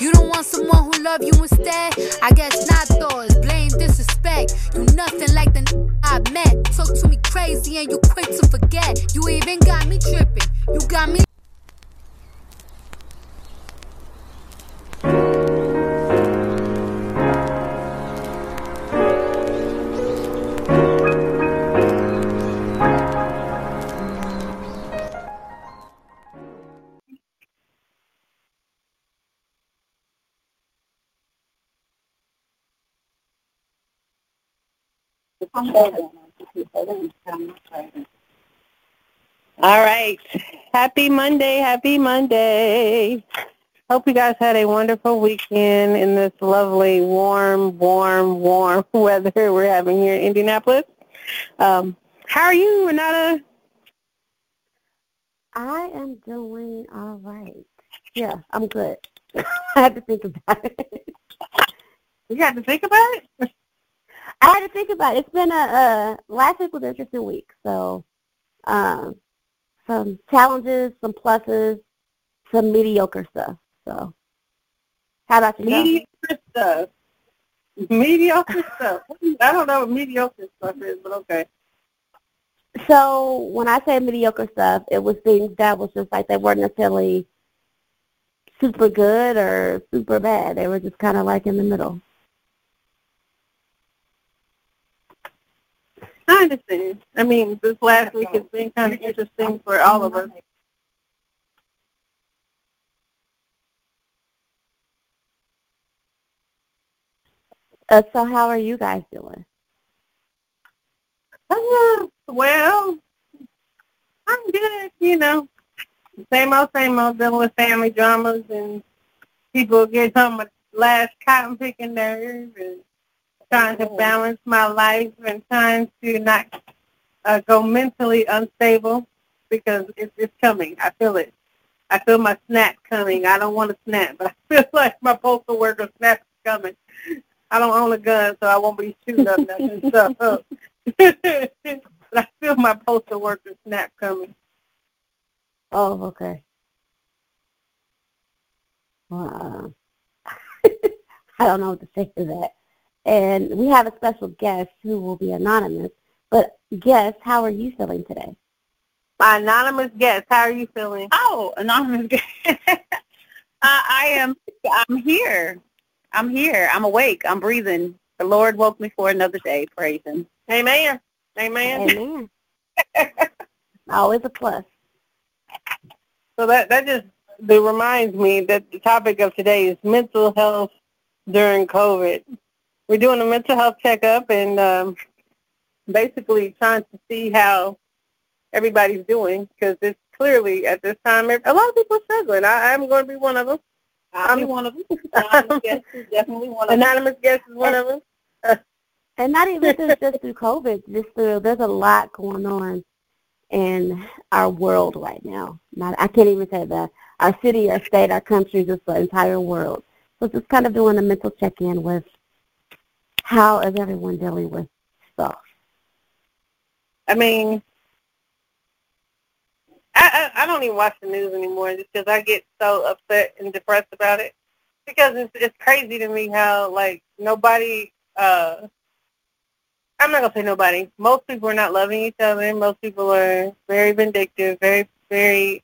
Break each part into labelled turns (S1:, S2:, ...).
S1: You don't want someone who love you instead? I guess not though, it's blame disrespect. You nothing like the n- I met. Talk to me crazy and you quick to forget. You even got me tripping. You got me
S2: All right. Happy Monday. Happy Monday. Hope you guys had a wonderful weekend in this lovely, warm, warm, warm weather we're having here in Indianapolis. Um, how are you, Renata?
S3: I am doing all right. Yeah, I'm good. I had to think about it.
S2: You had to think about it?
S3: I had to think about it. It's been a, uh last week was an interesting week. So, um, some challenges, some pluses, some mediocre stuff. So, how about you?
S2: Mediocre stuff. Mediocre stuff. I don't know what mediocre stuff is, but okay.
S3: So when I say mediocre stuff, it was things that was just like they weren't necessarily super good or super bad. They were just kind of like in the middle.
S2: I understand. I mean, this last week has been kind of interesting for all of us.
S3: Uh, so how are you guys doing?
S2: Uh, well, I'm good, you know. Same old, same old, dealing with family dramas and people getting on my last cotton picking nerve and trying to balance my life and trying to not uh, go mentally unstable because it's, it's coming. I feel it. I feel my snap coming. I don't want to snap, but I feel like my postal worker snap is coming. I don't own a gun, so I won't be shooting up nothing. So, but I feel my postal worker snap coming.
S3: Oh, okay. Uh, I don't know what to say to that. And we have a special guest who will be anonymous. But guest, how are you feeling today?
S2: My anonymous guest, how are you feeling?
S4: Oh, anonymous guest. uh, I am. I'm here. I'm here. I'm awake. I'm breathing. The Lord woke me for another day. Praise Him.
S2: Amen. Amen.
S3: Amen. Always a plus.
S2: So that that just that reminds me that the topic of today is mental health during COVID. We're doing a mental health checkup and um, basically trying to see how everybody's doing because it's clearly at this time a lot of people are struggling. I, I'm going to be one of them.
S4: I'll be one of them. Anonymous guest is definitely one of them.
S2: Anonymous guest is one of them.
S3: And not even just, just through COVID, just through, there's a lot going on in our world right now. Not, I can't even say that. Our city, our state, our country, just the entire world. So just kind of doing a mental check-in with how is everyone dealing with stuff.
S2: I mean, I, I I don't even watch the news anymore just because I get so upset and depressed about it. Because it's it's crazy to me how like nobody. uh I'm not gonna say nobody. Most people are not loving each other. Most people are very vindictive, very very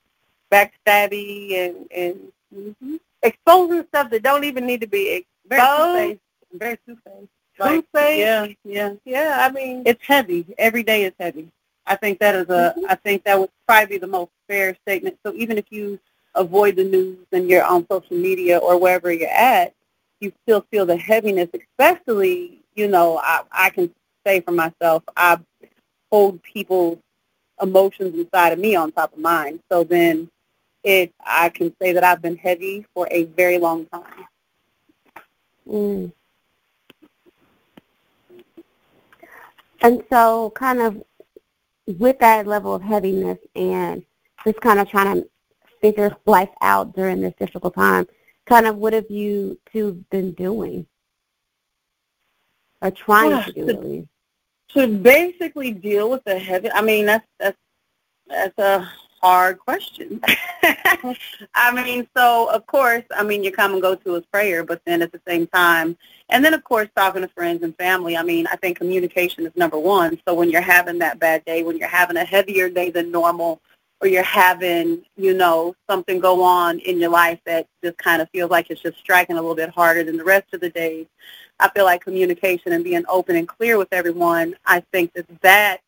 S2: backstabby, and and
S4: Mm-hmm.
S2: exposing stuff that don't even need to be
S4: Very
S2: exposed.
S4: two-faced. Very two-faced.
S2: Two-faced.
S4: Yeah, yeah.
S2: Yeah, I mean,
S4: It's heavy. Every day is heavy. I think that is a. I think that would probably be the most fair statement. So even if you avoid the news and you're on social media or wherever you're at, you still feel the heaviness. Especially, you know, I, I can say for myself, I hold people's emotions inside of me on top of mine. So then, it I can say that I've been heavy for a very long time.
S3: Mm. And so kind of with that level of heaviness and just kind of trying to figure life out during this difficult time, kind of what have you two been doing? Or trying to do at least?
S4: to basically deal with the heavy. I mean, that's that's that's a hard questions. I mean, so of course, I mean, your common go-to is prayer, but then at the same time, and then of course, talking to friends and family. I mean, I think communication is number one. So when you're having that bad day, when you're having a heavier day than normal, or you're having, you know, something go on in your life that just kind of feels like it's just striking a little bit harder than the rest of the days, I feel like communication and being open and clear with everyone, I think that that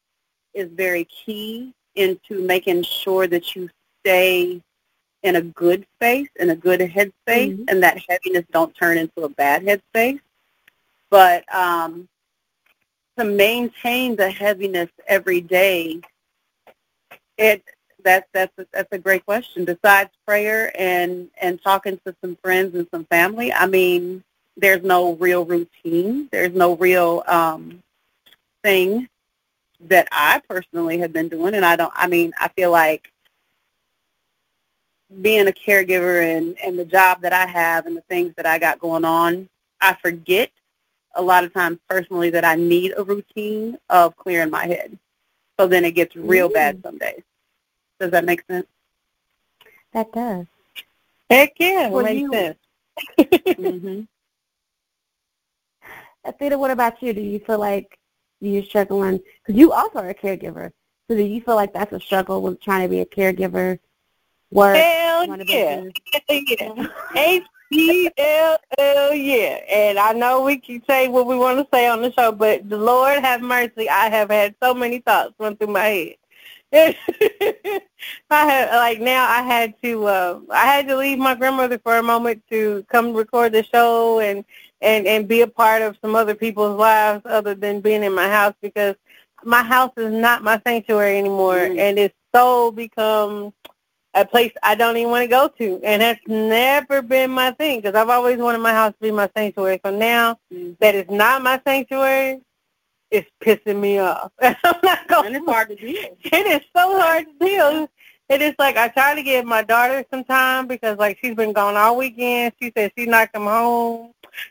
S4: is very key into making sure that you stay in a good space, in a good headspace, mm-hmm. and that heaviness don't turn into a bad headspace. But um, to maintain the heaviness every day, it that's that's a, that's a great question. Besides prayer and and talking to some friends and some family, I mean, there's no real routine. There's no real um, thing that I personally have been doing, and I don't. I mean, I feel like being a caregiver and and the job that I have and the things that I got going on, I forget a lot of times personally that I need a routine of clearing my head. So then it gets real mm bad some days. Does that make sense?
S3: That does.
S2: Heck yeah, well, makes you, sense. mm-hmm.
S3: Athena, what about you? Do you feel like you're struggling? Because you also are a caregiver. So do you feel like that's a struggle with trying to be a caregiver?
S2: Work, Hell yeah. yeah. H-E-L-L, yeah. And I know we can say what we want to say on the show, but the Lord have mercy. I have had so many thoughts run through my head. I had like now I had to uh I had to leave my grandmother for a moment to come record the show and and and be a part of some other people's lives other than being in my house because my house is not my sanctuary anymore mm. and it's so become a place I don't even want to go to and that's never been my thing because I've always wanted my house to be my sanctuary so now mm. that it's not my sanctuary it's pissing me off. I'm
S4: not going and it's hard to deal.
S2: It is so hard to deal. It is like I try to give my daughter some time because like she's been gone all weekend. She said she's not come home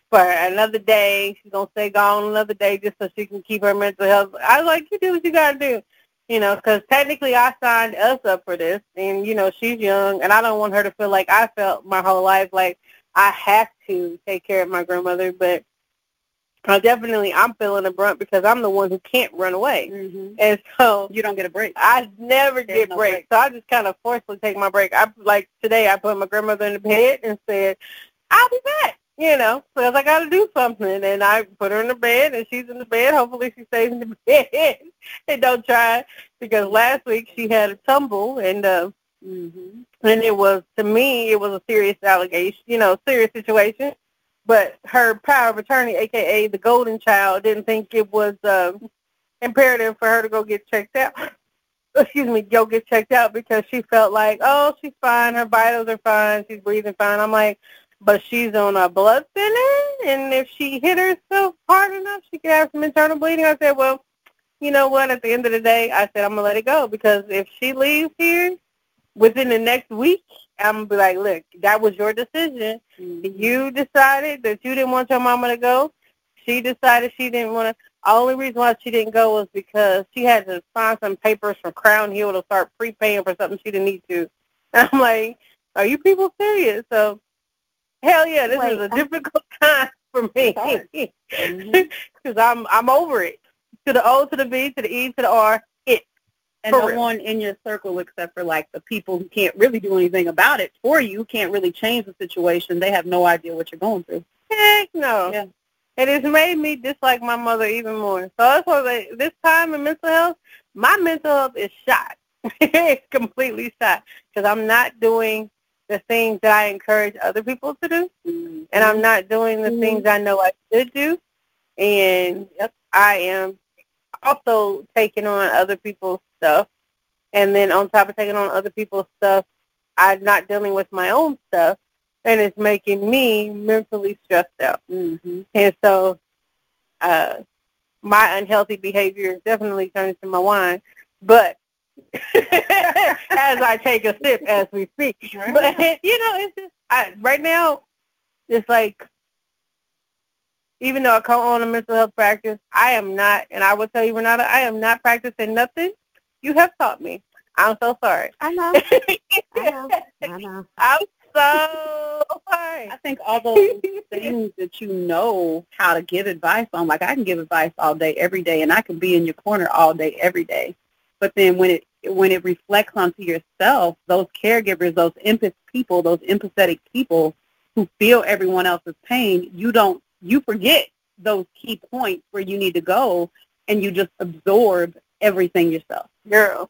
S2: for another day. She's gonna stay gone another day just so she can keep her mental health. I was like, you do what you gotta do, you know, because technically I signed us up for this, and you know she's young, and I don't want her to feel like I felt my whole life like I have to take care of my grandmother, but uh, definitely I'm feeling the brunt because I'm the one who can't run away. Mm-hmm. And so
S4: you don't get a break.
S2: I never There's get no breaks. Break. So I just kind of forcefully take my break. I like today I put my grandmother in the bed and said, I'll be back. You know, because I got to do something. And I put her in the bed and she's in the bed. Hopefully she stays in the bed and don't try because last week she had a tumble and uh, mm-hmm. and it was to me it was a serious allegation, you know, serious situation but her power of attorney, aka the golden child, didn't think it was uh, imperative for her to go get checked out. Excuse me, go get checked out because she felt like, oh, she's fine, her vitals are fine, she's breathing fine. I'm like, but she's on a blood thinner, and if she hit herself hard enough, she could have some internal bleeding. I said, well, you know what? At the end of the day, I said I'm gonna let it go because if she leaves here within the next week, I'm be like, look, that was your decision. Mm-hmm. You decided that you didn't want your mama to go. She decided she didn't want to. The only reason why she didn't go was because she had to sign some papers from Crown Hill to start prepaying for something she didn't need to. And I'm like, are you people serious? So, hell yeah, this Wait, is a difficult time for me because mm-hmm. I'm I'm over it. To the O, to the B, to the E, to the R,
S4: and no one in your circle except for like the people who can't really do anything about it for you, can't really change the situation. They have no idea what you're going through.
S2: Heck no. Yeah. It has made me dislike my mother even more. So that's why like, this time in mental health, my mental health is shot. it's completely shot because I'm not doing the things that I encourage other people to do, mm-hmm. and I'm not doing the mm-hmm. things I know I should do. And yep, I am also taking on other people's stuff. And then on top of taking on other people's stuff, I'm not dealing with my own stuff. And it's making me mentally stressed out. Mm-hmm. And so uh, my unhealthy behavior is definitely turns to my wine. But as I take a sip as we speak. But, you know, it's just, I, right now, it's like even though I co-own a mental health practice, I am not, and I will tell you, Renata, I am not practicing nothing you have taught me. I'm so sorry.
S3: I know. I know. I know.
S2: I'm so sorry.
S4: I think all those things that you know how to give advice on, like I can give advice all day, every day, and I can be in your corner all day, every day. But then when it when it reflects onto yourself, those caregivers, those empath people, those empathetic people who feel everyone else's pain, you don't you forget those key points where you need to go and you just absorb everything yourself.
S2: Girl.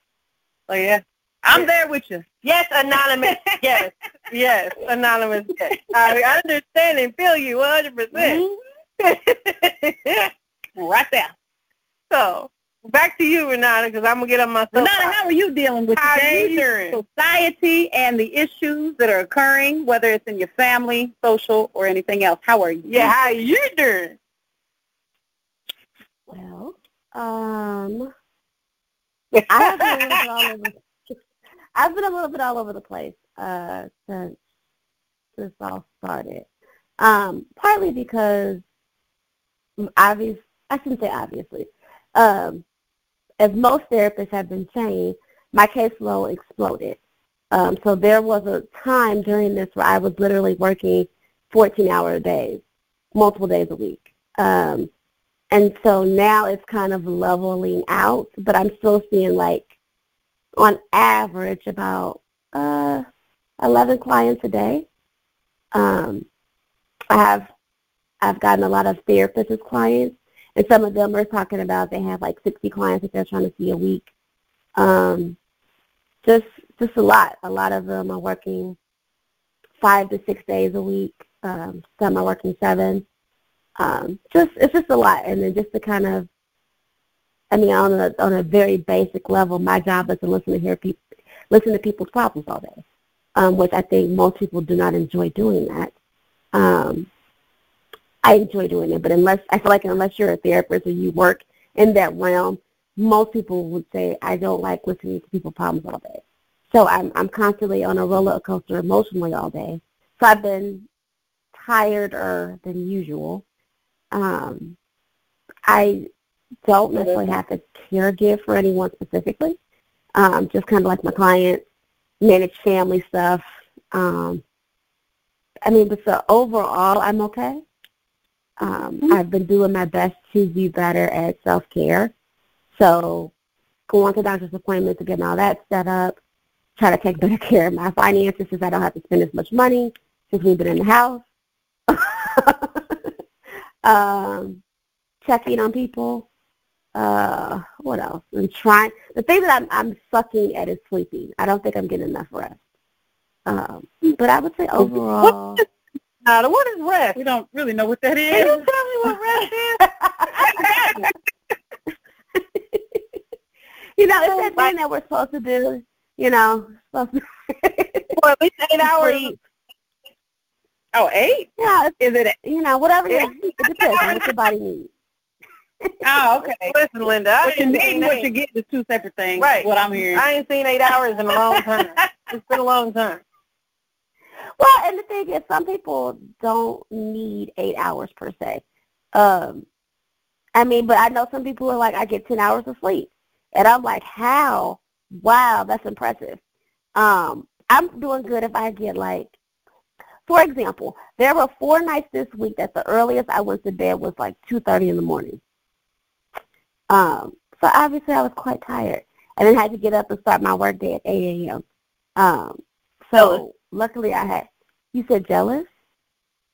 S4: So yeah. I'm there with you.
S2: Yes, anonymous. yes. Yes, anonymous. Yes. I understand and feel you 100%. percent mm-hmm.
S4: Right there.
S2: So, back to you, Renata, because I'm going to get on my
S4: Renata, how are you dealing with
S2: How
S4: today's society and the issues that are occurring, whether it's in your family, social, or anything else? How are you?
S2: Yeah, how you doing?
S3: Well, um, I have been a little bit all over. I've been a little bit all over the place uh, since this all started. Um, partly because obvious, I shouldn't say obviously. Um, as most therapists have been saying, my caseload exploded. Um, so there was a time during this where I was literally working 14-hour days, multiple days a week. Um, and so now it's kind of leveling out, but I'm still seeing like on average about uh, 11 clients a day. Um, I have I've gotten a lot of therapists as clients, and some of them are talking about they have like 60 clients that they're trying to see a week. Um, just just a lot. A lot of them are working five to six days a week. Um, some are working seven. Um, just it's just a lot, and then just to kind of I mean, on a on a very basic level, my job is to listen to hear people, listen to people's problems all day, um, which I think most people do not enjoy doing that. Um, I enjoy doing it, but unless I feel like unless you're a therapist or you work in that realm, most people would say I don't like listening to people's problems all day. So I'm I'm constantly on a roller coaster emotionally all day. So I've been tireder than usual. Um, I don't necessarily have to caregive for anyone specifically. Um, just kind of like my clients, manage family stuff. Um, I mean, but so overall, I'm okay. Um,
S4: Mhm.
S3: I've been doing my best to be better at self-care. So going to doctor's appointments and getting all that set up, try to take better care of my finances since I don't have to spend as much money since we've been in the house. um, checking on people. Uh, what else? I'm trying. The thing that I'm I'm sucking at is sleeping. I don't think I'm getting enough rest. Um, but I would say overall, Uh,
S2: now, what is rest?
S4: We don't really know what that is.
S2: Can
S4: is.
S2: you tell me what rest is?
S3: you know, it's oh that thing that we're supposed to do. You know, supposed to.
S2: For at least eight hours.
S4: Oh, eight?
S3: Yeah, it's,
S4: Is it?
S3: you know, whatever. It, it depends on what your body needs.
S4: Oh, okay.
S2: Listen, Linda, I
S4: What you
S2: ain't
S4: need and what
S2: eight.
S4: you get is two separate things.
S2: Right.
S4: What I'm hearing.
S2: I ain't seen eight hours in a long time. It's been a long time.
S3: Well, and the thing is, some people don't need eight hours per se. Um, I mean, but I know some people are like, I get 10 hours of sleep. And I'm like, how? Wow, that's impressive. Um, I'm doing good if I get like, for example, there were four nights this week that the earliest I went to bed was like 2.30 in the morning. Um, so obviously I was quite tired. And then had to get up and start my work day at 8 a.m. Um, so luckily I had, you said jealous?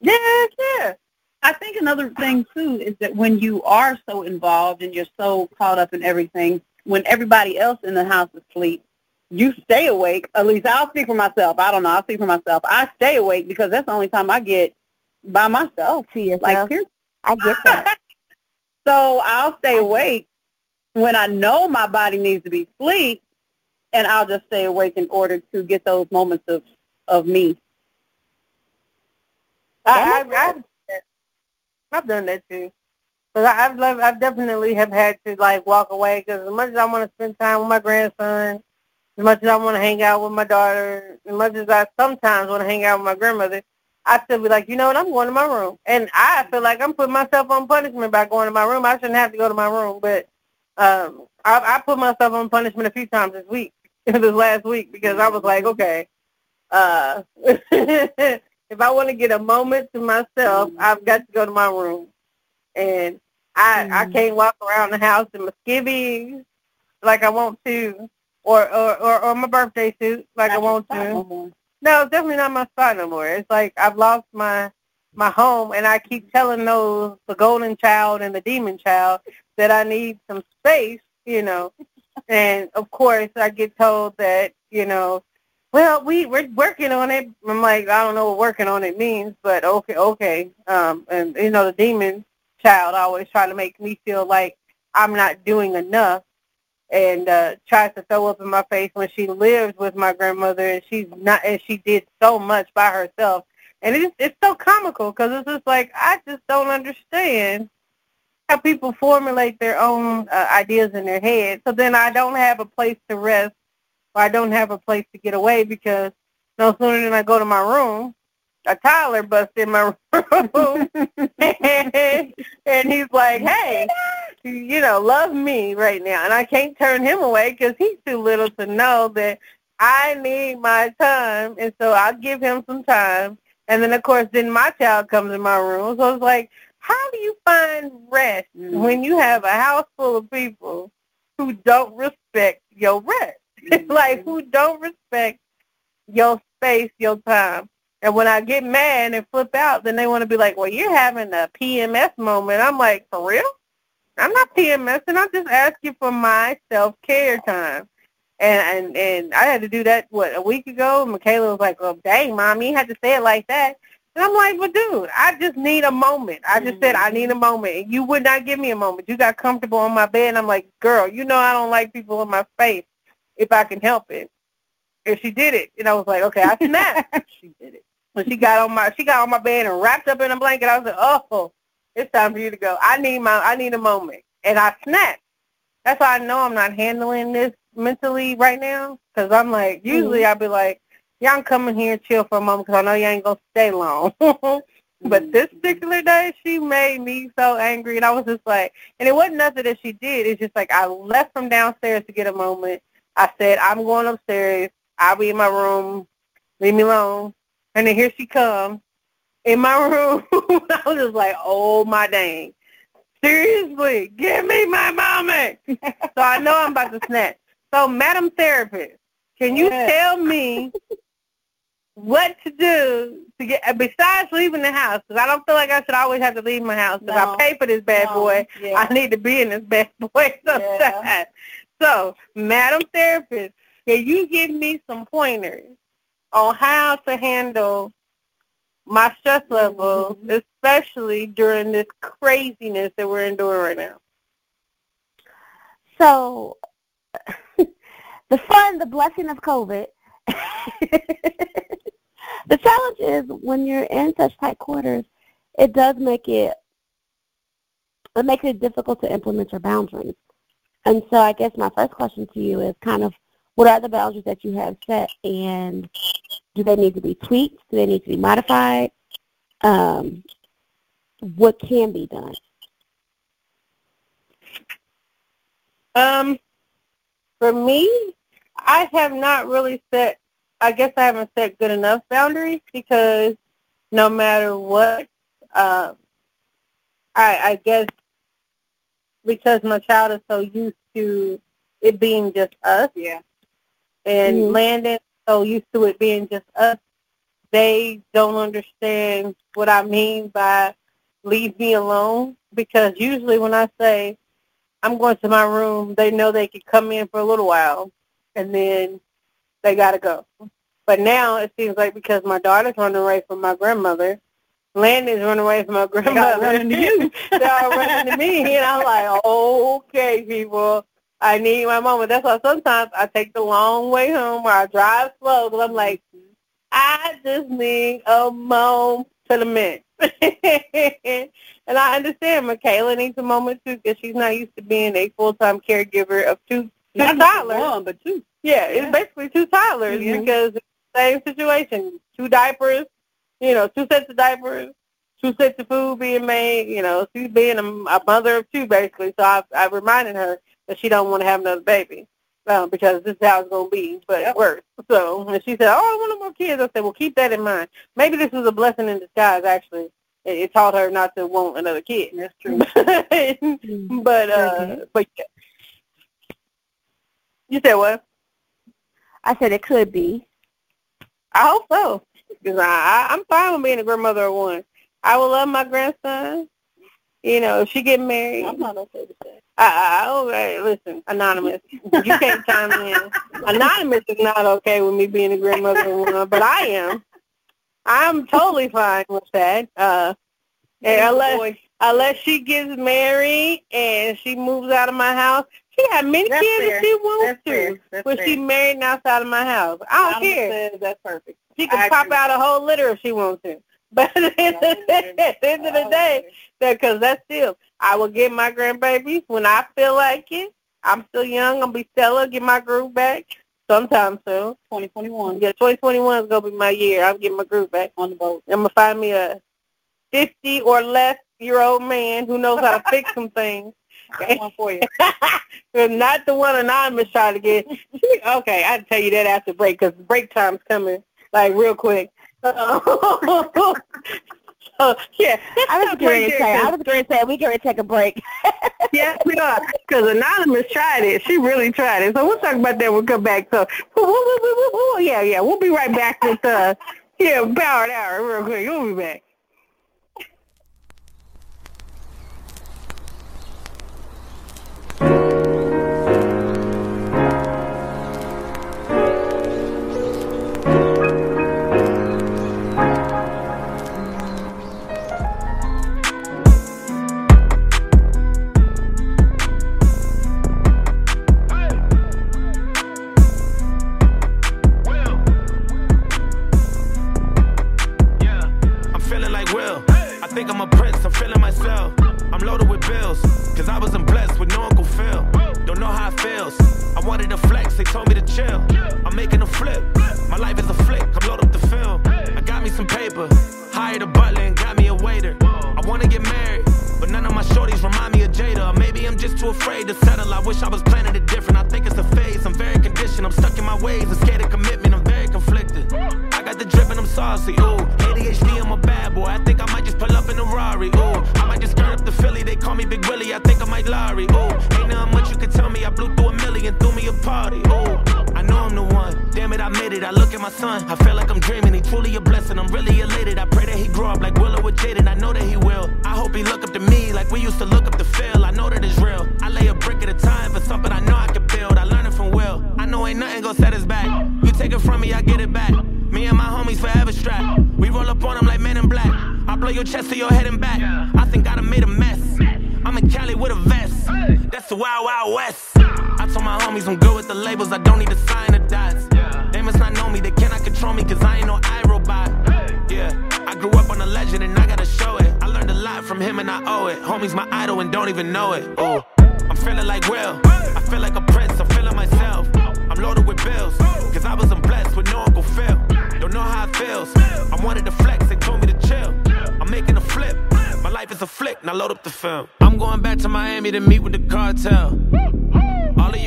S4: Yeah, yeah. I think another thing too is that when you are so involved and you're so caught up in everything, when everybody else in the house is asleep, you stay awake. At least I'll speak for myself. I don't know. I'll speak for myself. I stay awake because that's the only time I get by myself.
S3: To yourself?
S4: Like, period.
S3: I get that.
S4: so I'll stay awake when I know my body needs to be asleep, and I'll just stay awake in order to get those moments of of me.
S2: I, I, I've, I've done that too. But I- I've loved, I've definitely have had to like walk away because as much as I want to spend time with my grandson, as much as I want to hang out with my daughter, as much as I sometimes want to hang out with my grandmother, I still be like, you know what, I'm going to my room. And I feel like I'm putting myself on punishment by going to my room. I shouldn't have to go to my room, but um, I, I put myself on punishment a few times this week. this last week because I was like, okay, uh, if I want to get a moment to myself, I've got to go to my room, and I I can't walk around the house in my skivvies like I want to, or or or, or my birthday suit like I want to.
S4: No
S2: No, it's definitely not my spot no more. It's like I've lost my my home, and I keep telling those the golden child and the demon child that I need some space, you know. and of course, I get told that you know, well, we we're working on it. I'm like, I don't know what working on it means, but okay, okay. Um, and you know, the demon child always trying to make me feel like I'm not doing enough and uh tries to throw up in my face when she lives with my grandmother and she's not and she did so much by herself and it's it's so comical because it's just like I just don't understand how people formulate their own uh, ideas in their head. So then I don't have a place to rest, or I don't have a place to get away because no sooner than I go to my room, a toddler busts in my room, and he's like, "Hey, you know, love me right now," and I can't turn him away because he's too little to know that I need my time, and so I give him some time and then, of course, then my child comes in my room. So it's like, how do you find rest when you have a house full of people who don't respect your rest?
S4: Mm-hmm.
S2: like, who don't respect your space, your time. And when I get mad and flip out, then they want to be like, well, you're having a PMS moment. I'm like, for real? I'm not PMSing. I'm just asking for my self-care time. And, and and I had to do that what a week ago. Michaela was like, "Well, dang, mom, you had to say it like that." And I'm like, "Well, dude, I just need a moment. I just said I need a moment, and you would not give me a moment. You got comfortable on my bed, and I'm like, girl, you know I don't like people in my face if I can help it." And she did it, and I was like, "Okay, I snapped."
S4: she did it.
S2: when she got on my she got on my bed and wrapped up in a blanket, I was like, "Oh, it's time for you to go. I need my I need a moment," and I snapped. That's why I know I'm not handling this mentally right now because I'm like mm-hmm. usually I'd be like, "Yeah, I'm coming here and chill for a moment because I know you ain't gonna stay long." but mm-hmm. this particular day, she made me so angry, and I was just like, and it wasn't nothing that she did. It's just like I left from downstairs to get a moment. I said, "I'm going upstairs. I'll be in my room. Leave me alone." And then here she comes in my room. I was just like, "Oh my dang." Seriously, give me my moment. so I know I'm about to snap. So, Madam Therapist, can you tell me what to do to get uh, besides leaving the house? Because I don't feel like I should always have to leave my house because
S4: No.
S2: I pay for this bad
S4: No,
S2: boy.
S4: Yeah.
S2: I need to be in this bad boy sometimes.
S4: Yeah.
S2: So, Madam Therapist, can you give me some pointers on how to handle my stress levels,
S4: Mhm.
S2: especially during this craziness that we're enduring right now?
S3: So the fun, the blessing of COVID. the challenge is when you're in such tight quarters, it does make it it makes it difficult to implement your boundaries. And so I guess my first question to you is kind of what are the boundaries that you have set and do they need to be tweaked? Do they need to be modified? Um, what can be done?
S2: Um, for me, I have not really set. I guess I haven't set good enough boundaries because no matter what, uh, I, I guess because my child is so used to it being just us,
S4: Yeah.
S2: and
S3: Mhm.
S2: Landon so used to it being just us, they don't understand what I mean by leave me alone because usually when I say I'm going to my room, they know they can come in for a little while and then they got to go. But now it seems like because my daughter's running away from my grandmother, Landon's running away from my grandmother.
S4: running to you.
S2: They're all running to me, and I'm like, okay, people, I need my moment. That's why sometimes I take the long way home or I drive slow because I'm like, I just need a moment to the minute. and I understand Michaela needs a moment too because she's not used to being a full-time caregiver of two, two
S4: Not
S2: toddlers.
S4: one, but two.
S2: Yeah,
S4: Yeah.
S2: it's basically two toddlers
S4: Mhm.
S2: because same situation. Two diapers, you know, two sets of diapers, two sets of food being made. You know, she's being a, a mother of two basically. So I, I reminded her that she don't want to have another baby. uh, because this is how it's going to be, but yep. worse. So, and she said, oh, I want more kids. I said, well, keep that in mind. Maybe this was a blessing in disguise, actually. It, it taught her not to want another kid.
S4: That's true.
S2: but, uh, but yeah. You said what?
S3: I said it could be.
S2: I hope so. Because I, I, I'm fine with being a grandmother of one. I will love my grandson. You know, if she get married.
S4: I'm not okay with that.
S2: I, I, okay, listen, anonymous. You can't chime in. Anonymous is not okay with me being a grandmother of one, but I am. I'm totally fine with that. Uh, unless unless she gets married and she moves out of my house, she had many
S4: that's
S2: kids
S4: fair.
S2: if she wants
S4: that's
S2: to. When she married and outside of my house, I don't care.
S4: Says that's perfect.
S2: She can pop out a whole litter if she wants to. But at the end of the day, because that's still, I will get my grandbabies when I feel like it. I'm still young. I'll be Stella, get my groove back sometime soon.
S4: 2021.
S2: Yeah, 2021 is going to be my year. I'm getting my groove back
S4: on the boat.
S2: I'm going to find me a 50 or less year old man who knows how to fix some things.
S4: Got one for you.
S2: Not the one anonymous trying to get. okay, I'll tell you that after break because break time's coming like real quick. Uh, so, yeah,
S3: I was going to say. I was going to say we going to take a break.
S2: yes, we are. Because anonymous tried it. She really tried it. So we'll talk about that. When We'll come back. So yeah, yeah, we'll be right back with uh, yeah, powered hour real quick. We'll be back.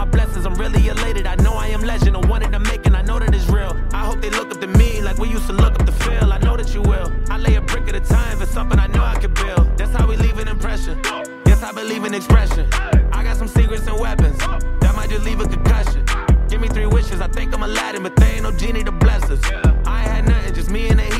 S5: my blessings. I'm really elated. I know I am legend. I'm one in the making. I know that it's real. I hope they look up to me like we used to look up to Phil. I know that you will. I lay a brick at a time for something I know I can build. That's how we leave an impression. Yes, I believe in expression. I got some secrets and weapons that might just leave a concussion. Give me three wishes. I think I'm Aladdin, but they ain't no genie to bless us. I had nothing, just me and the heat.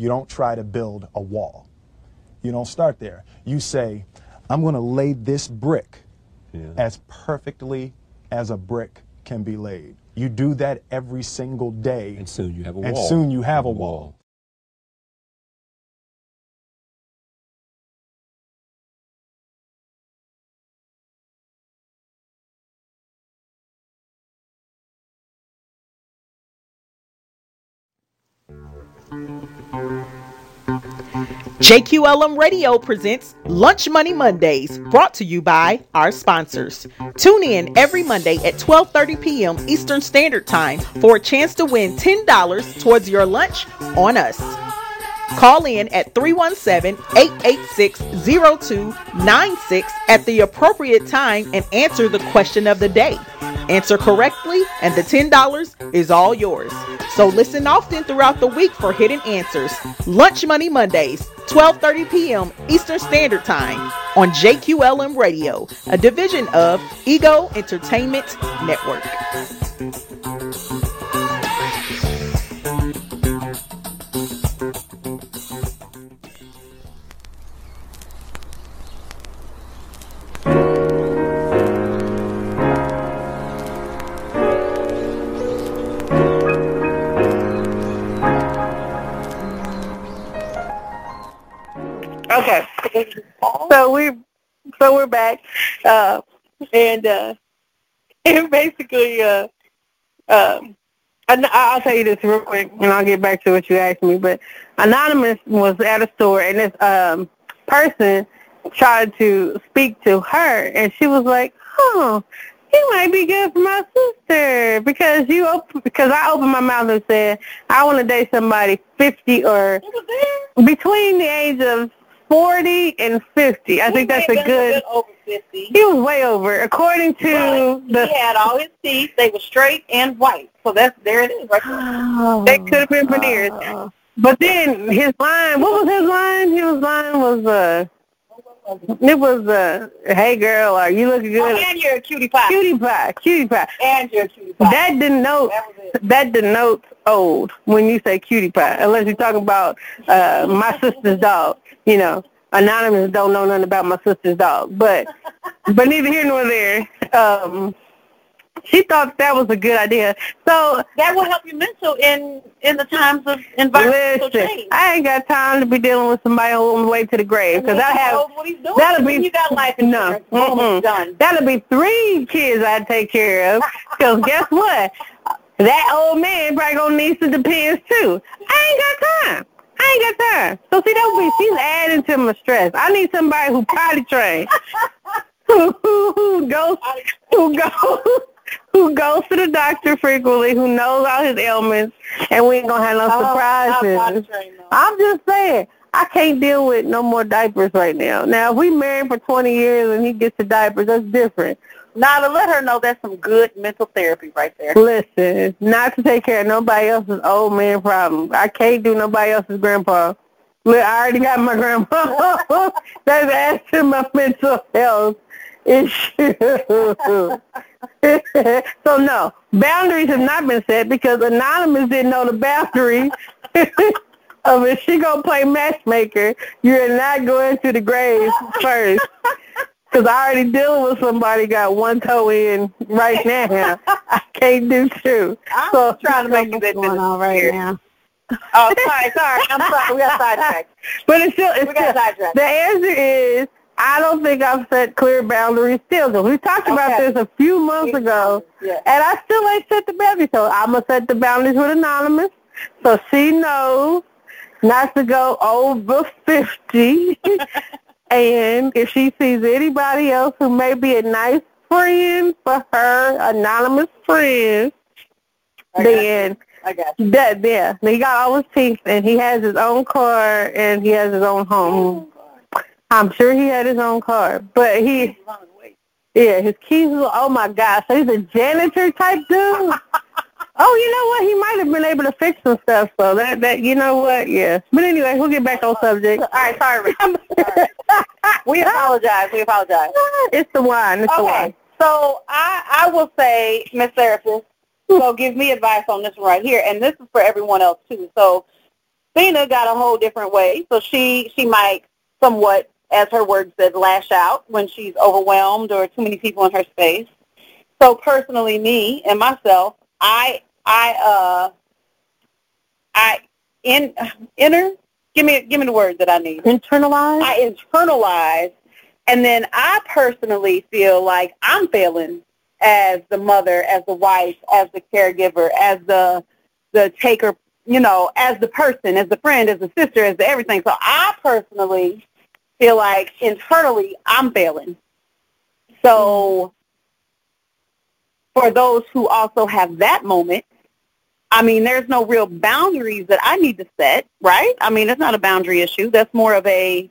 S6: You don't try to build a wall. You don't start there. You say, I'm going to lay this brick yeah. as perfectly as a brick can be laid. You do that every single day.
S7: And soon you have a wall.
S6: And soon you have a wall.
S8: JQLM Radio presents Lunch Money Mondays, brought to you by our sponsors. Tune in every Monday at 12:30 p.m. Eastern Standard Time for a chance to win $10 towards your lunch on us. Call in at 317-886-0296 at the appropriate time and answer the question of the day. Answer correctly and the $10 is all yours. So listen often throughout the week for hidden answers. Lunch Money Mondays, 12:30 p.m. Eastern Standard Time on JQLM Radio, a division of Ego Entertainment Network.
S2: So we so we're back, uh, and uh, and basically, uh, um, I'll tell you this real quick, and I'll get back to what you asked me. But anonymous was at a store, and this um, person tried to speak to her, and she was like, "Oh, he might be good for my sister because you op- because I opened my mouth and said I want to date somebody fifty or between the age of 40 and 50. I he think that's a good.
S4: over 50.
S2: He was way over. According to
S4: right.
S2: the.
S4: He had all his teeth. They were straight and white. So that's there it is right there.
S2: Oh, they could have been veneers. Oh. But then his line, what was his line? His line was, uh, it was, uh, hey girl, are you looking good?
S4: Oh, and you're a cutie pie.
S2: Cutie pie, cutie pie.
S4: And you're a cutie pie.
S2: That denotes, that, that denotes old when you say cutie pie, unless you're talking about uh, my sister's dog you know, anonymous don't know nothing about my sister's dog. But but neither here nor there. Um, she thought that was a good idea. So
S4: that will help you mental in in the times of environmental listen, change.
S2: I ain't got time to be dealing with somebody on the way to the grave because I have.
S4: What he's doing. That'll be you got life insurance.
S2: No,
S4: done.
S2: That'll be three kids I'd take care of. Because guess what? That old man probably gonna need some depends too. I ain't got time. I ain't got time. So see, that would be she's adding to my stress. I need somebody who potty trained, who goes who goes who goes to the doctor frequently, who knows all his ailments, and we ain't gonna have no oh, surprises. I'm just saying. I can't deal with no more diapers right now. Now, if we married for 20 years and he gets the diapers, that's different.
S4: Now to let her know that's some good mental therapy right there.
S2: Listen, not to take care of nobody else's old man problem. I can't do nobody else's grandpa. Look, I already got my grandpa. that's to my mental health issue. so no, boundaries have not been set because Anonymous didn't know the boundaries of if she gonna play matchmaker, you're not going to the grave first. Because I already dealing with somebody got one toe in right now. I can't do two.
S4: I'm so, trying to make that
S3: going on right now.
S4: Oh, sorry, sorry. I'm sorry. We got sidetracked.
S2: But it's still, it's
S4: we got
S2: still,
S4: sidetracked.
S2: The answer is I don't think I've set clear boundaries still. Because we talked okay. about this a few months ago,
S4: yeah.
S2: and I still ain't set the boundaries. So I'm gonna set the boundaries with Anonymous, so she knows not to go over fifty. And if she sees anybody else who may be a nice friend for her, anonymous friend,
S4: I
S2: then
S4: I got
S2: you. that yeah, he got all his teeth and he has his own car and he has his own home. I'm sure he had his own car, but he Yeah, his keys. Was, oh my gosh, so he's a janitor type dude. oh, you know what? He might have been able to fix some stuff. So that that you know what? Yeah. But anyway, we'll get back on subject.
S4: All right, sorry. sorry. we apologize. We apologize.
S2: It's the wine. It's
S4: okay.
S2: the wine.
S4: So I I will say, Miss Therapist, so give me advice on this one right here, and this is for everyone else too. So Cena got a whole different way. So she she might somewhat, as her word said, lash out when she's overwhelmed or too many people in her space. So personally, me and myself, I I uh I in inner give me give me the word that I need.
S2: Internalize.
S4: I internalize, and then I personally feel like I'm failing as the mother, as the wife, as the caregiver, as the the taker, you know, as the person, as the friend, as the sister, as the everything. So I personally feel like internally I'm failing. So for those who also have that moment, I mean, there's no real boundaries that I need to set, right? I mean, it's not a boundary issue. That's more of a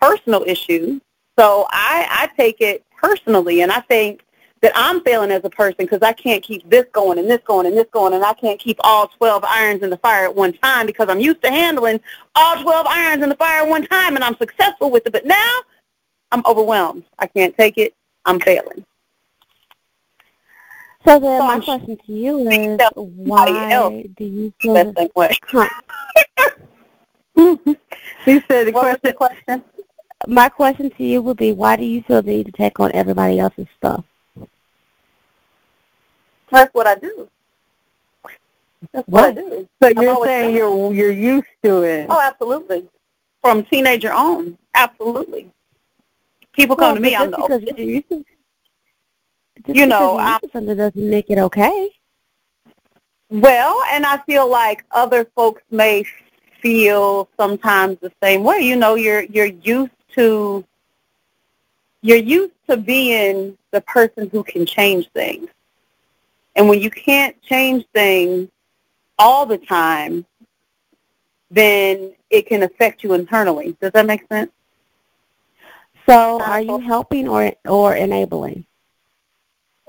S4: personal issue. So I, I take it personally, and I think that I'm failing as a person because I can't keep this going and this going and this going, and I can't keep all 12 irons in the fire at one time because I'm used to handling all 12 irons in the fire at one time, and I'm successful with it. But now I'm overwhelmed. I can't take it. I'm failing.
S3: So then
S4: So
S3: my
S4: I'm
S3: question to you is,
S4: of somebody else.
S3: why do you feel
S4: Best thing way.
S2: He said the
S4: What
S2: question.
S4: the question?
S3: my question to you would be, why do you feel the need to take on everybody else's stuff?
S4: That's what I do. That's what, I do.
S2: So
S4: I've
S2: you're saying you're you're used to it.
S4: Oh, absolutely. From teenager on, absolutely. People come
S3: Well,
S4: to me. I'm the
S3: because used
S4: You
S3: because
S4: know, I-
S3: used to something doesn't make it okay.
S4: Well, and I feel like other folks may feel sometimes the same way. You know, you're you're used to you're used to being the person who can change things. And when you can't change things all the time, then it can affect you internally. Does that make sense?
S3: So are you helping or or enabling?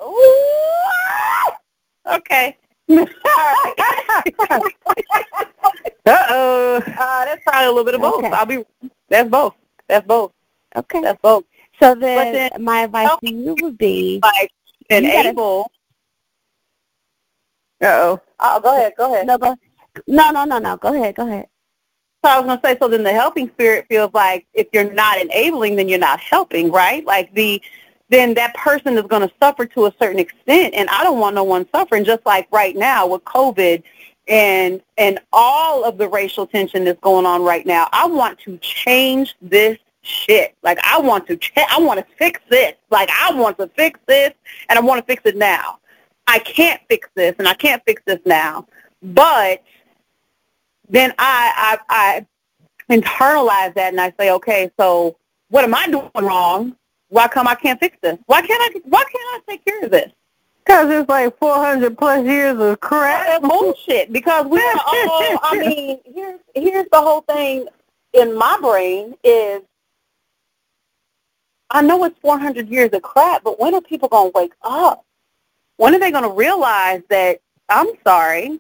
S4: Ooh, okay.
S2: Uh-oh.
S4: Uh, that's probably a little bit of both.
S3: Okay.
S4: I'll be. That's both. That's both.
S3: Okay.
S4: That's both.
S3: So then,
S4: then-
S3: my advice to you would be,
S4: Like
S3: You gotta-
S4: enable.
S2: Uh-oh.
S4: Oh, go ahead. Go ahead.
S3: no, go, no, no, no, no. Go ahead, go ahead.
S4: So I was gonna say. So then the helping spirit feels like if you're not enabling, then you're not helping, right? Like the. Then that person is going to suffer to a certain extent, and I don't want no one suffering. Just like right now with COVID, and and all of the racial tension that's going on right now. I want to change this shit. Like I want to cha- I want to fix this. Like I want to fix this and I want to fix it now. I can't fix this and I can't fix this now. But then I I I internalize that and I say, okay, so what am I doing wrong? Why come I can't fix this? Why can't I why can't I take care of this?
S2: Because it's like 400 plus years of crap.
S4: Bullshit because we are all, I mean, here's, here's the whole thing in my brain is I know it's 400 years of crap, but when are people going to wake up? When are they going to realize that, I'm sorry,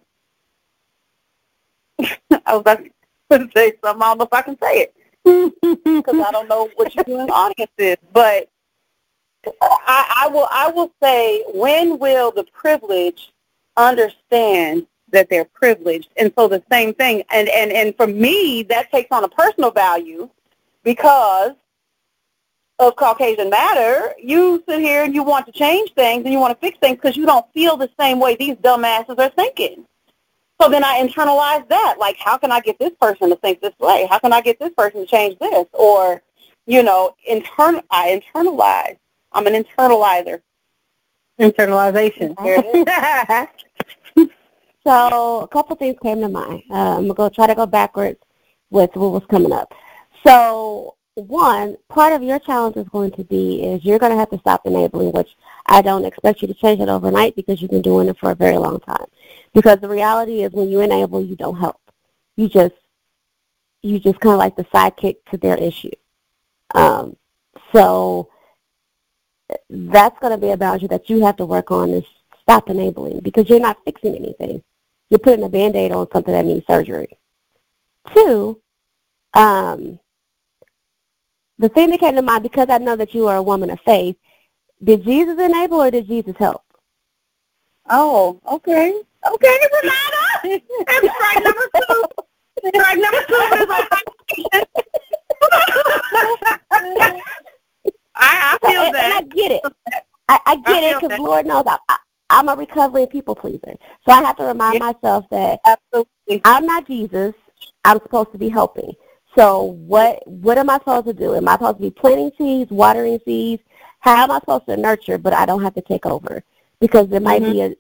S4: I was about to say something, I don't know if I can say it because I don't know what your audience is, but I, I will I will say when will the privileged understand that they're privileged? And so the same thing and, and, and for me that takes on a personal value because of Caucasian Matter, you sit here and you want to change things and you want to fix things because you don't feel the same way these dumbasses are thinking. So then I internalize that. Like, how can I get this person to think this way? How can I get this person to change this? Or, you know, intern- I internalize. I'm an internalizer.
S2: Internalization.
S4: There it is.
S3: So a couple things came to mind. Uh, I'm going to try to go backwards with what was coming up. So one, part of your challenge is going to be is you're going to have to stop enabling, which I don't expect you to change it overnight because you've been doing it for a very long time. Because the reality is when you enable, you don't help. You just, you just kind of like the sidekick to their issue. Um, so that's going to be a boundary that you have to work on is stop enabling because you're not fixing anything. You're putting a Band-Aid on something that needs surgery. Two, um, the thing that came to mind, because I know that you are a woman of faith, did Jesus enable or did Jesus help?
S4: Oh, okay. Okay, Renata. That's strike number two. Strike number two is I, I feel
S3: and,
S4: that.
S3: And I get it. I, I get
S4: I
S3: it because. Lord knows I, I, I'm a recovering people pleaser. So I have to remind
S4: Yeah.
S3: myself that
S4: Absolutely.
S3: I'm not Jesus. I'm supposed to be helping. So what what am I supposed to do? Am I supposed to be planting seeds, watering seeds? How am I supposed to nurture but I don't have to take over? Because there might
S4: Mm-hmm.
S3: be a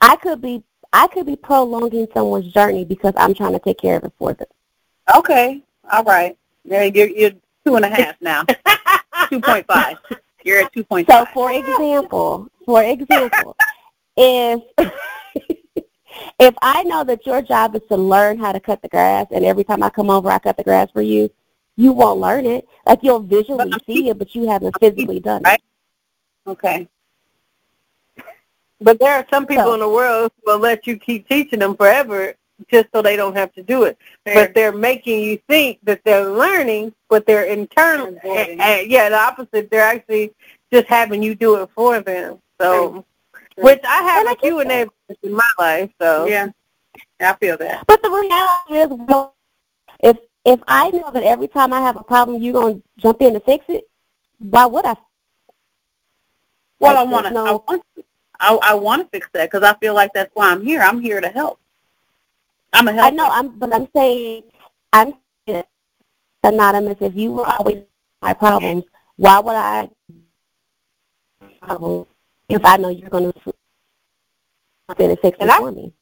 S3: I could be I could be prolonging someone's journey because I'm trying to take care of it for them.
S4: Okay. All right. There you're, you're two and a half now. two point five. You're at two point
S3: So for example, for example, if if I know that your job is to learn how to cut the grass and every time I come over I cut the grass for you, you won't learn it. Like you'll visually see it but you haven't physically done it.
S4: Okay.
S2: But there are some people
S3: So-
S2: in the world who will let you keep teaching them forever just so they don't have to do it.
S4: Fair.
S2: But they're making you think that they're learning, but they're internal.
S4: Avoiding.
S2: yeah, the opposite. They're actually just having you do it for them. So,
S4: True.
S2: which I have a Q
S3: And I
S2: a few in my life. So,
S4: Yeah. I feel that.
S3: But the reality is if if I know that every time I have a problem you're gonna jump in to fix it, why would I?
S4: Well, I want to.
S3: there's
S4: I want. To, I, I want to fix that because I feel like that's why I'm here. I'm here to help. I'm a helper.
S3: I know, I'm, but I'm saying, I'm saying, anonymous. If you were always my problems, why would I? If I know you're going to fix it
S2: And I-
S3: for me.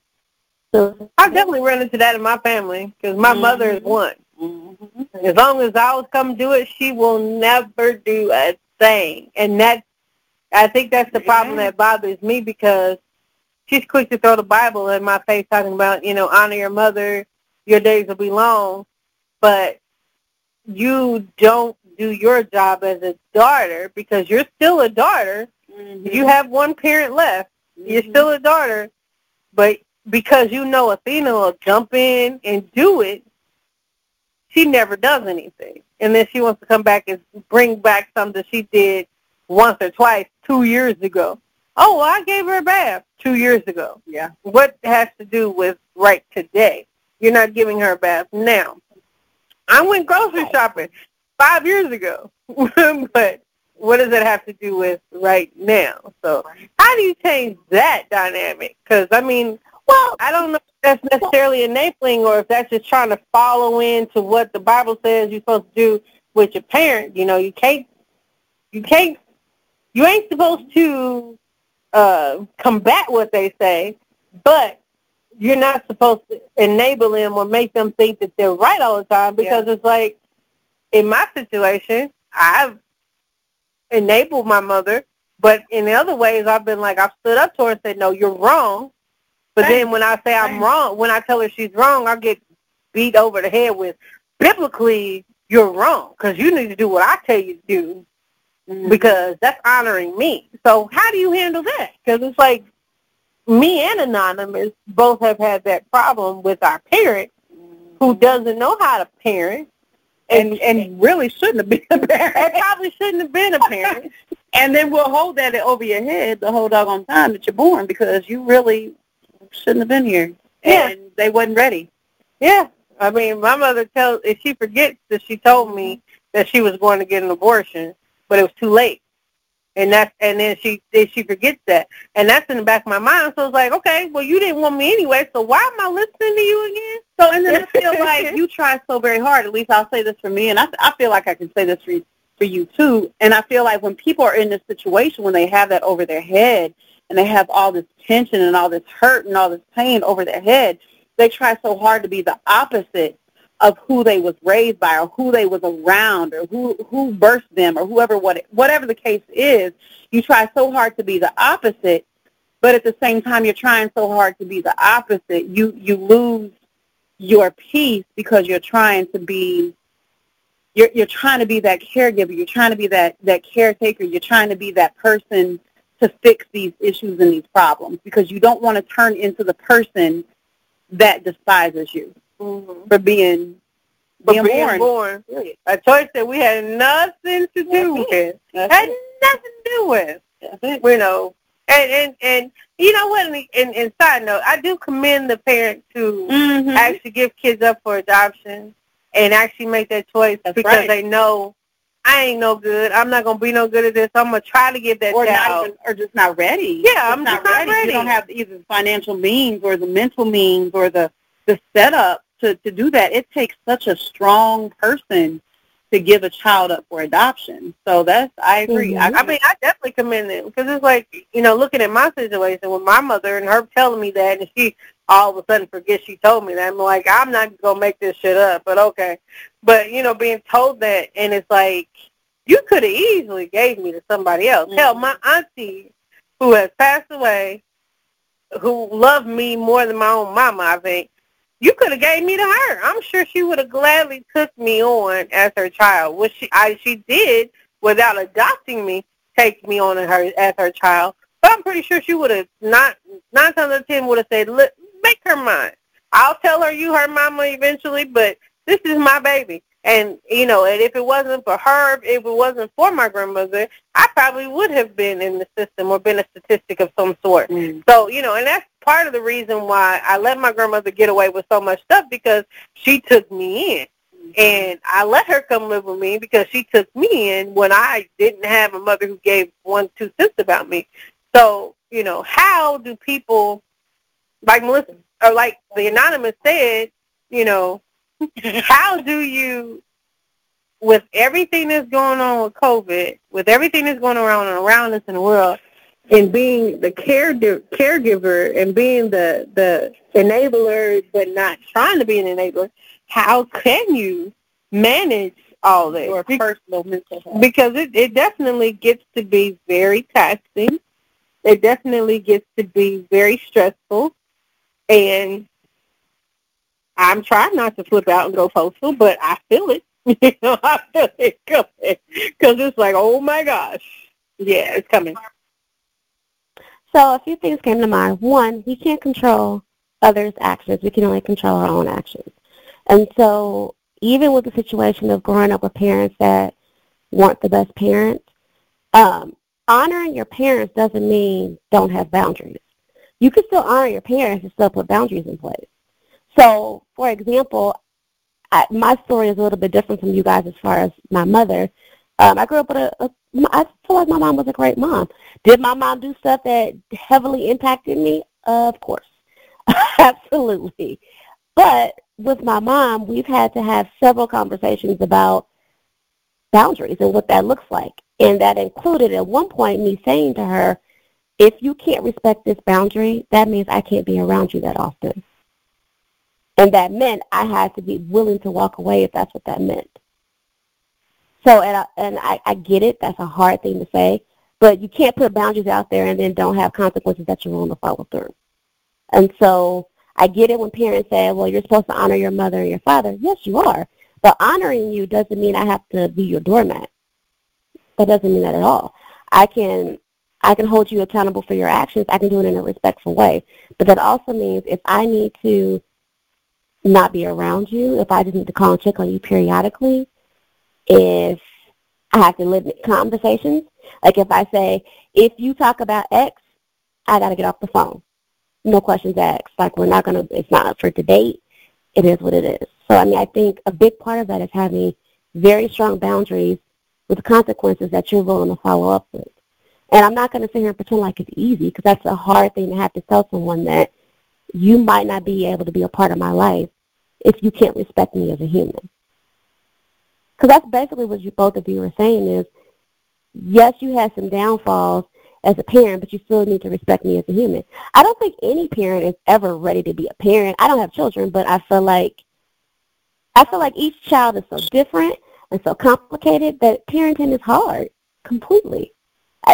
S3: So
S2: I definitely run into that in my family because my mother is one.
S4: Mhm.
S2: As long as I was come do it, she will never do a thing. And that, I think that's the problem that bothers me because she's quick to throw the Bible in my face talking about, you know, honor your mother, your days will be long. But you don't do your job as a daughter because you're still a daughter.
S4: Mhm.
S2: You have one parent left. You're
S4: Mhm.
S2: still a daughter. But because you know Athena will jump in and do it, she never does anything. And then she wants to come back and bring back something she did once or twice two years ago. Oh, well, I gave her a bath two years ago.
S4: Yeah.
S2: What has to do with right today? You're not giving her a bath now. I went grocery shopping five years ago. but what does it have to do with right now? So how do you change that dynamic? Because, I mean,
S3: well,
S2: I don't know if that's necessarily enabling or if that's just trying to follow into what the Bible says you're supposed to do with your parent. You know, you can't, you can't, you ain't supposed to uh, combat what they say, but you're not supposed to enable them or make them think that they're right all the time because it's like, in my situation, I've enabled my mother, but in the other ways, I've been like, I've stood up to her and said, no, you're wrong. But
S4: Same.
S2: then when I say I'm
S4: Same.
S2: wrong, when I tell her she's wrong, I get beat over the head with, biblically, you're wrong because you need to do what I tell you to do
S4: Mhm.
S2: because that's honoring me. So how do you handle that? Because it's like me and Anonymous both have had that problem with our parent who doesn't know how to parent
S4: and and really shouldn't have been a parent.
S2: probably shouldn't have been a parent.
S4: and then we'll hold that over your head the whole doggone time that you're born because you really shouldn't have been here.
S2: Yeah.
S4: And they wasn't ready.
S2: Yeah. I mean, my mother tells, if she forgets that she told me that she was going to get an abortion, but it was too late. And that's, and then she, then she forgets that. And that's in the back of my mind. So it's like, okay, well, you didn't want me anyway, so why am I listening to you again?
S4: So and then I feel like you try so very hard. At least I'll say this for me, and I I feel like I can say this for you, for you too. And I feel like when people are in this situation, when they have that over their head, and they have all this tension and all this hurt and all this pain over their head, they try so hard to be the opposite of who they was raised by or who they was around or who who birthed them or whoever what whatever the case is you try so hard to be the opposite but at the same time you're trying so hard to be the opposite. You you lose your peace because you're trying to be you're you're trying to be that caregiver, you're trying to be that that caretaker, you're trying to be that person to fix these issues and these problems because you don't want to turn into the person that despises you
S2: Mm-hmm.
S4: for being
S2: But
S4: being,
S2: being
S4: born.
S2: born. A choice that we had nothing to do with.
S4: That's
S2: Had
S4: it.
S2: nothing to do with.
S4: That's.
S2: You know. And and and you know what? And, and, and side note, I do commend the parents who
S4: Mhm.
S2: actually give kids up for adoption and actually make that choice
S4: That's
S2: because
S4: right.
S2: they know I ain't no good. I'm not gonna be no good at this. I'm gonna try to give that
S4: or not
S2: child.
S4: even, or just not ready.
S2: Yeah,
S4: Just
S2: I'm just not ready.
S4: You don't have either the financial means or the mental means or the the setup to to do that. It takes such a strong person to give a child up for adoption. So that's I agree.
S3: Mhm.
S2: I mean, I definitely commend it because it's like you know, looking at my situation with my mother and her telling me that, and she all of a sudden forgets she told me that. I'm like, I'm not gonna make this shit up, but okay. But you know, being told that, and it's like you could have easily gave me to somebody else. Hell,
S4: Mhm.
S2: my auntie who has passed away, who loved me more than my own mama, I think. You could have gave me to her. I'm sure she would have gladly took me on as her child, which she I she did without adopting me, take me on as her as her child. But I'm pretty sure she would have not nine times out of ten would have said, "Look, make her mine. I'll tell her you her mama eventually, but this is my baby." And you know, and if it wasn't for her, if it wasn't for my grandmother, I probably would have been in the system or been a statistic of some sort.
S4: Mm.
S2: So, you know, and that's part of the reason why I let my grandmother get away with so much stuff because she took me in. And I let her come live with me because she took me in when I didn't have a mother who gave one, two cents about me. So, you know, how do people, like Melissa, or like the anonymous said, you know, how do you, with everything that's going on with COVID, with everything that's going around around us in the world, and being the care caregiver and being the the enabler, but not trying to be an enabler, how can you manage all this?
S4: Or personal mental health.
S2: because it, it definitely gets to be very taxing. It definitely gets to be very stressful. And I'm trying not to flip out and go postal, but I feel it. you know, I feel it coming. Because it's like, oh my gosh. Yeah, it's coming.
S3: So a few things came to mind. One, we can't control others' actions. We can only control our own actions. And so even with the situation of growing up with parents that weren't the best parents, um, honoring your parents doesn't mean don't have boundaries. You can still honor your parents and still put boundaries in place. So, for example, I, my story is a little bit different from you guys as far as my mother. Um, I grew up with a, a, I feel like my mom was a great mom. Did my mom do stuff that heavily impacted me? Of course. Absolutely. But with my mom, we've had to have several conversations about boundaries and what that looks like. And that included at one point me saying to her, if you can't respect this boundary, that means I can't be around you that often. And that meant I had to be willing to walk away if that's what that meant. So, and I, and I, I get it. That's a hard thing to say. But you can't put boundaries out there and then don't have consequences that you're willing to follow through. And so I get it when parents say, well, you're supposed to honor your mother and your father. Yes, you are. But honoring you doesn't mean I have to be your doormat. That doesn't mean that at all. I can I can hold you accountable for your actions. I can do it in a respectful way. But that also means if I need to not be around you, if I just need to call and check on you periodically, if I have to limit conversations, like if I say, if you talk about X, I got to get off the phone. No questions asked. Like we're not going to, it's not up for debate. It is what it is. So I mean, I think a big part of that is having very strong boundaries with consequences that you're willing to follow up with. And I'm not going to sit here and pretend like it's easy because that's a hard thing to have to tell someone that you might not be able to be a part of my life if you can't respect me as a human. Because that's basically what you both of you were saying is, yes, you had some downfalls as a parent, but you still need to respect me as a human. I don't think any parent is ever ready to be a parent. I don't have children, but I feel like I feel like each child is so different and so complicated that parenting is hard completely.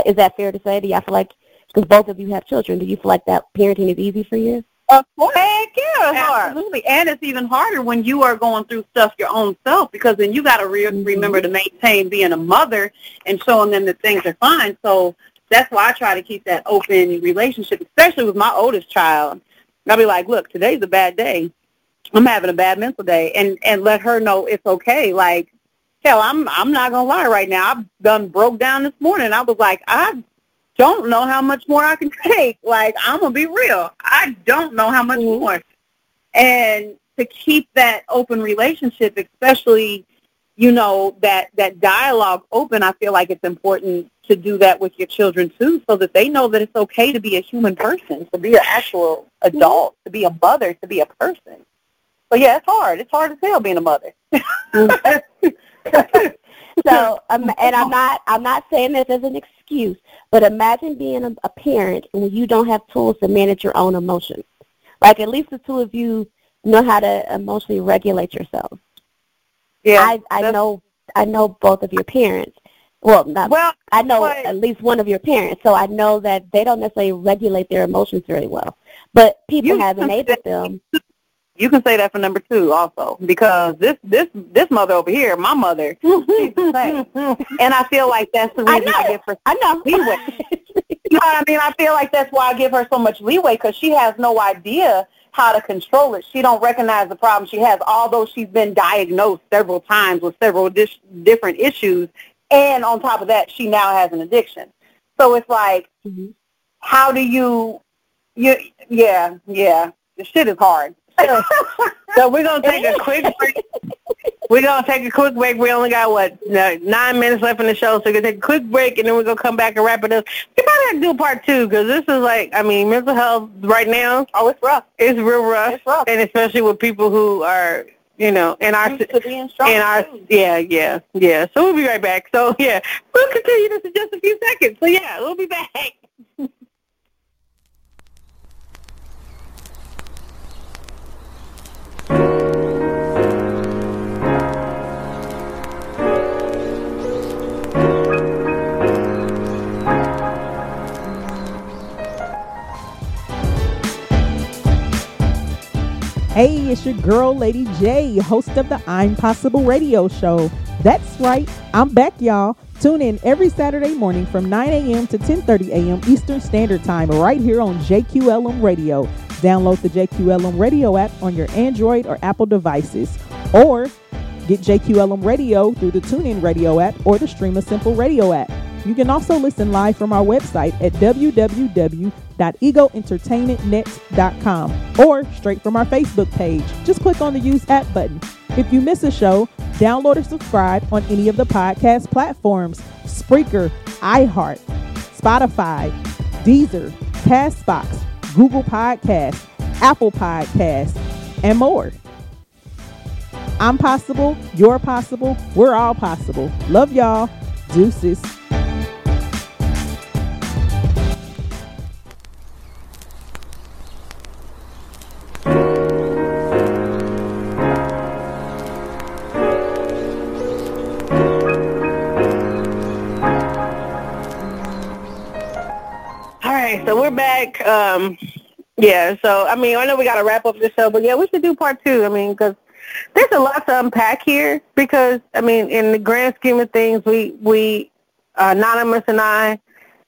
S3: Is that fair to say? Do y'all feel like, because both of you have children, do you feel like that parenting is easy for you?
S4: Of course.
S2: Heck yeah, it's hard.
S4: Absolutely. And it's even harder when you are going through stuff your own self because then you got to re-
S3: Mhm.
S4: remember to maintain being a mother and showing them that things are fine. So that's why I try to keep that open relationship, especially with my oldest child. I'll be like, look, today's a bad day. I'm having a bad mental day, and and let her know it's okay. Like, hell, I'm I'm not gonna lie right now. I've done broke down this morning. I was like, I don't know how much more I can take. Like, I'm gonna be real. I don't know how much
S3: Mhm.
S4: more. And to keep that open relationship, especially, you know, that that dialogue open, I feel like it's important to do that with your children too, so that they know that it's okay to be a human person, to be an actual adult, to be a mother, to be a person. But yeah, it's hard. It's hard as hell being a mother.
S3: So, um, and I'm not, I'm not saying this as an excuse, but imagine being a, a parent and you don't have tools to manage your own emotions. Like at least the two of you know how to emotionally regulate yourselves.
S4: Yeah,
S3: I, I know, I know both of your parents. Well, not,
S4: Well,
S3: I know
S4: but-
S3: at least one of your parents, so I know that they don't necessarily regulate their emotions very well. But people have enabled them.
S4: You can say that for number two also, because this this this mother over here, my mother, she's the same. and I feel like that's the reason I,
S3: know.
S4: give her
S3: I know.
S4: leeway. You know what I mean? I feel like that's why I give her so much leeway because she has no idea how to control it. She don't recognize the problem she has, although she's been diagnosed several times with several dis- different issues, and on top of that, she now has an addiction. So it's like,
S3: Mhm.
S4: how do you, you, yeah, yeah, the shit is hard.
S2: So we're gonna take a quick break. We're gonna take a quick break. We only got what nine minutes left in the show, so we're gonna take a quick break, and then we're gonna come back and wrap it up. We gotta have to do part two because this is like, I mean, mental health right now.
S4: Oh, it's rough.
S2: It's real rough,
S4: It's rough.
S2: and especially with people who are, you know, in our
S4: Used to being strong.
S2: in our
S4: too.
S2: yeah, yeah, yeah. So we'll be right back. So yeah, we'll continue this in just a few seconds. So yeah, we'll be back.
S8: Hey, it's your girl, Lady J, host of the I'm Possible radio show. That's right, I'm back, y'all. Tune in every Saturday morning from 9 a.m. to 10:30 a.m. Eastern Standard Time, right here on JQLM Radio. Download the JQLM Radio app on your Android or Apple devices, or get JQLM Radio through the TuneIn Radio app or the Streema Simple Radio app. You can also listen live from our website at www.egoentertainmentnet.com or straight from our Facebook page. Just click on the Use App button. If you miss a show, download or subscribe on any of the podcast platforms Spreaker, iHeart, Spotify, Deezer, Castbox, Google Podcasts, Apple Podcasts, and more. I'm possible, you're possible, we're all possible. Love y'all. Deuces.
S2: Right, so we're back. Um, yeah, so I mean, I know we got to wrap up the show, but yeah, we should do part two. I mean, because there's a lot to unpack here. Because I mean, in the grand scheme of things, we we uh, anonymous and I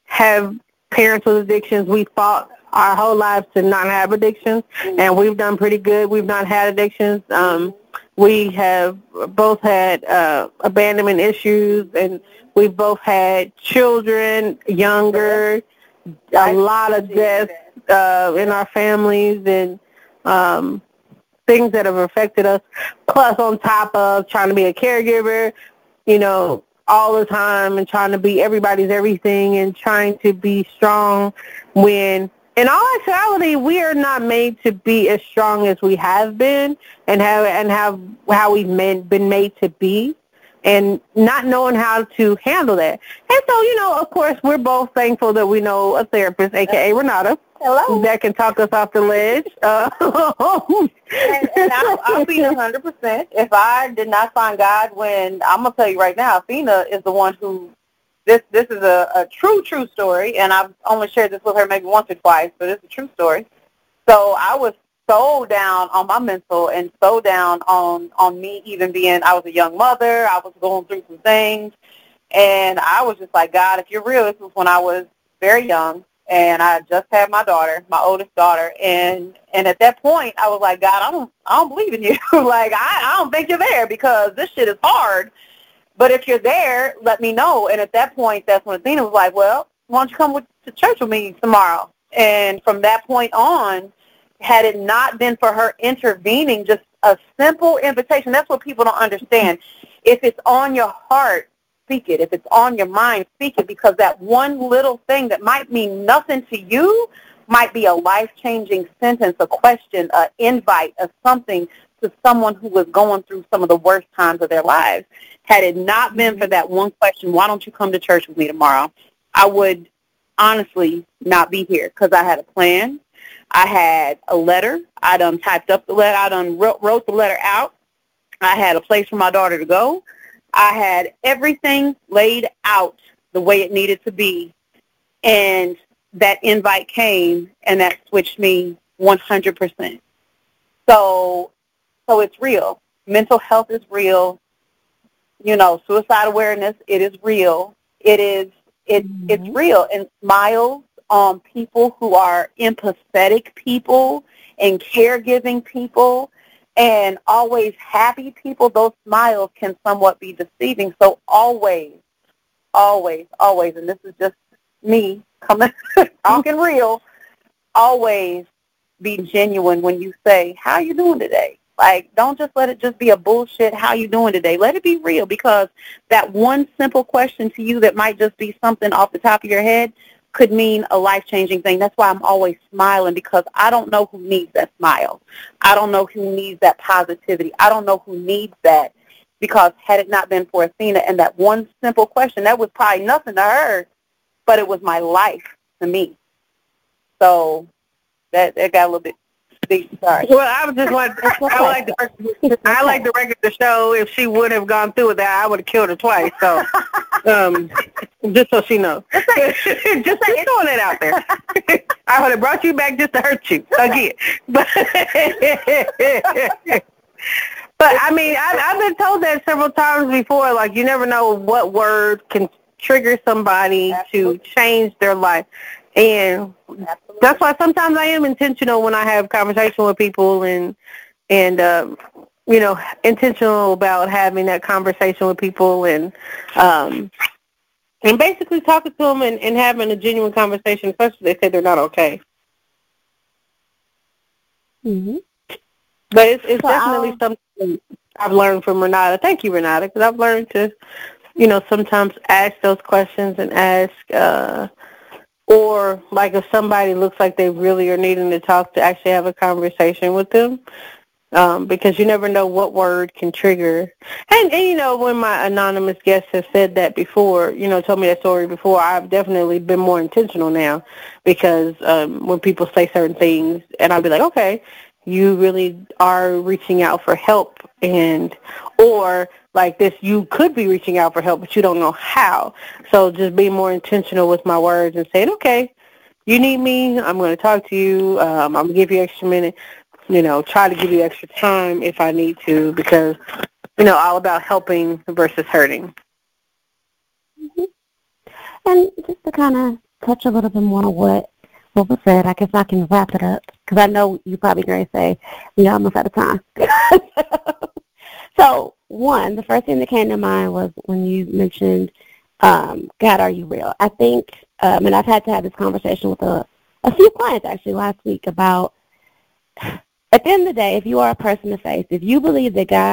S2: have parents with addictions. We fought our whole lives to not have addictions, and we've done pretty good. We've not had addictions. Um, we have both had uh, abandonment issues, and we've both had children younger a lot of deaths uh, in our families and um, things that have affected us. Plus, on top of trying to be a caregiver, you know, all the time and trying to be everybody's everything and trying to be strong when in all actuality we are not made to be as strong as we have been and have and have how we've been, been made to be and not knowing how to handle that. And so, you know, of course, we're both thankful that we know a therapist, aka Renata,
S4: Hello.
S2: that can talk us off the ledge. Uh,
S4: and, and I'll, I'll be a hundred percent. If I did not find God, when I'm gonna tell you right now, Athena is the one who. This this is a, a true true story, and I've only shared this with her maybe once or twice, but it's a true story. So I was so down on my mental and so down on on me even being I was a young mother, I was going through some things and I was just like, God, if you're real, this was when I was very young and I just had my daughter, my oldest daughter, and and at that point I was like, God, I don't I don't believe in you. like I, I don't think you're there because this shit is hard. But if you're there, let me know. And at that point that's when Athena was like, Well, why don't you come with, to church with me tomorrow? And from that point on, had it not been for her intervening, just a simple invitation, that's what people don't understand. If it's on your heart, speak it. If it's on your mind, speak it because that one little thing that might mean nothing to you might be a life-changing sentence, a question, an invite, or something to someone who was going through some of the worst times of their lives. Had it not been for that one question, why don't you come to church with me tomorrow? I would honestly not be here because I had a plan. I had a letter. I done typed up the letter. I done wrote, wrote the letter out. I had a place for my daughter to go. I had everything laid out the way it needed to be. And that invite came and that switched me 100%. So, so it's real. Mental health is real. You know, suicide awareness, it is real. It is, it, mm-hmm. it's real. And smiles on people who are empathetic people and caregiving people and always happy people, those smiles can somewhat be deceiving. So always, always, always, and this is just me coming talking real, always be genuine when you say, How you doing today? Like, don't just let it just be a bullshit, how you doing today? Let it be real because that one simple question to you that might just be something off the top of your head could mean a life-changing thing. That's why I'm always smiling because I don't know who needs that smile. I don't know who needs that positivity. I don't know who needs that because had it not been for Athena and that one simple question, that was probably nothing to her, but it was my life to me. So that, that got a little bit Sorry.
S2: Well, I was just want I like the I like the record to show if she would have gone through with that, I would have killed her twice. So, um, just so she knows, just, just throwing it out there. I would have brought you back just to hurt you again. But, but I mean, I've, I've been told that several times before. Like, you never know what word can trigger somebody Absolutely. to change their life. And Absolutely. that's why sometimes I am intentional when I have conversation with people and and um, you know intentional about having that conversation with people and um, and basically talking to them and, and having a genuine conversation, especially if they say they're not okay.
S3: Mhm.
S2: But it's it's so definitely I'll, something I've learned from Renata. Thank you, Renata, because I've learned to, you know, sometimes ask those questions and ask. uh or like if somebody looks like they really are needing to talk to actually have a conversation with them um, because you never know what word can trigger. And, and, you know, when my anonymous guests have said that before, you know, told me that story before, I've definitely been more intentional now because um, when people say certain things, and I'll be like, okay, you really are reaching out for help and or like this you could be reaching out for help but you don't know how so just be more intentional with my words and saying okay you need me i'm going to talk to you um, i'm going to give you extra minute you know try to give you extra time if i need to because you know all about helping versus hurting
S3: mm-hmm. and just to kind of touch a little bit more on what what was said, I guess I can wrap it up because I know you probably going to say we're almost out of time. so, one, the first thing that came to mind was when you mentioned, um, God, are you real? I think, um, and I've had to have this conversation with a, a few clients actually last week about, at the end of the day, if you are a person of faith, if you believe that God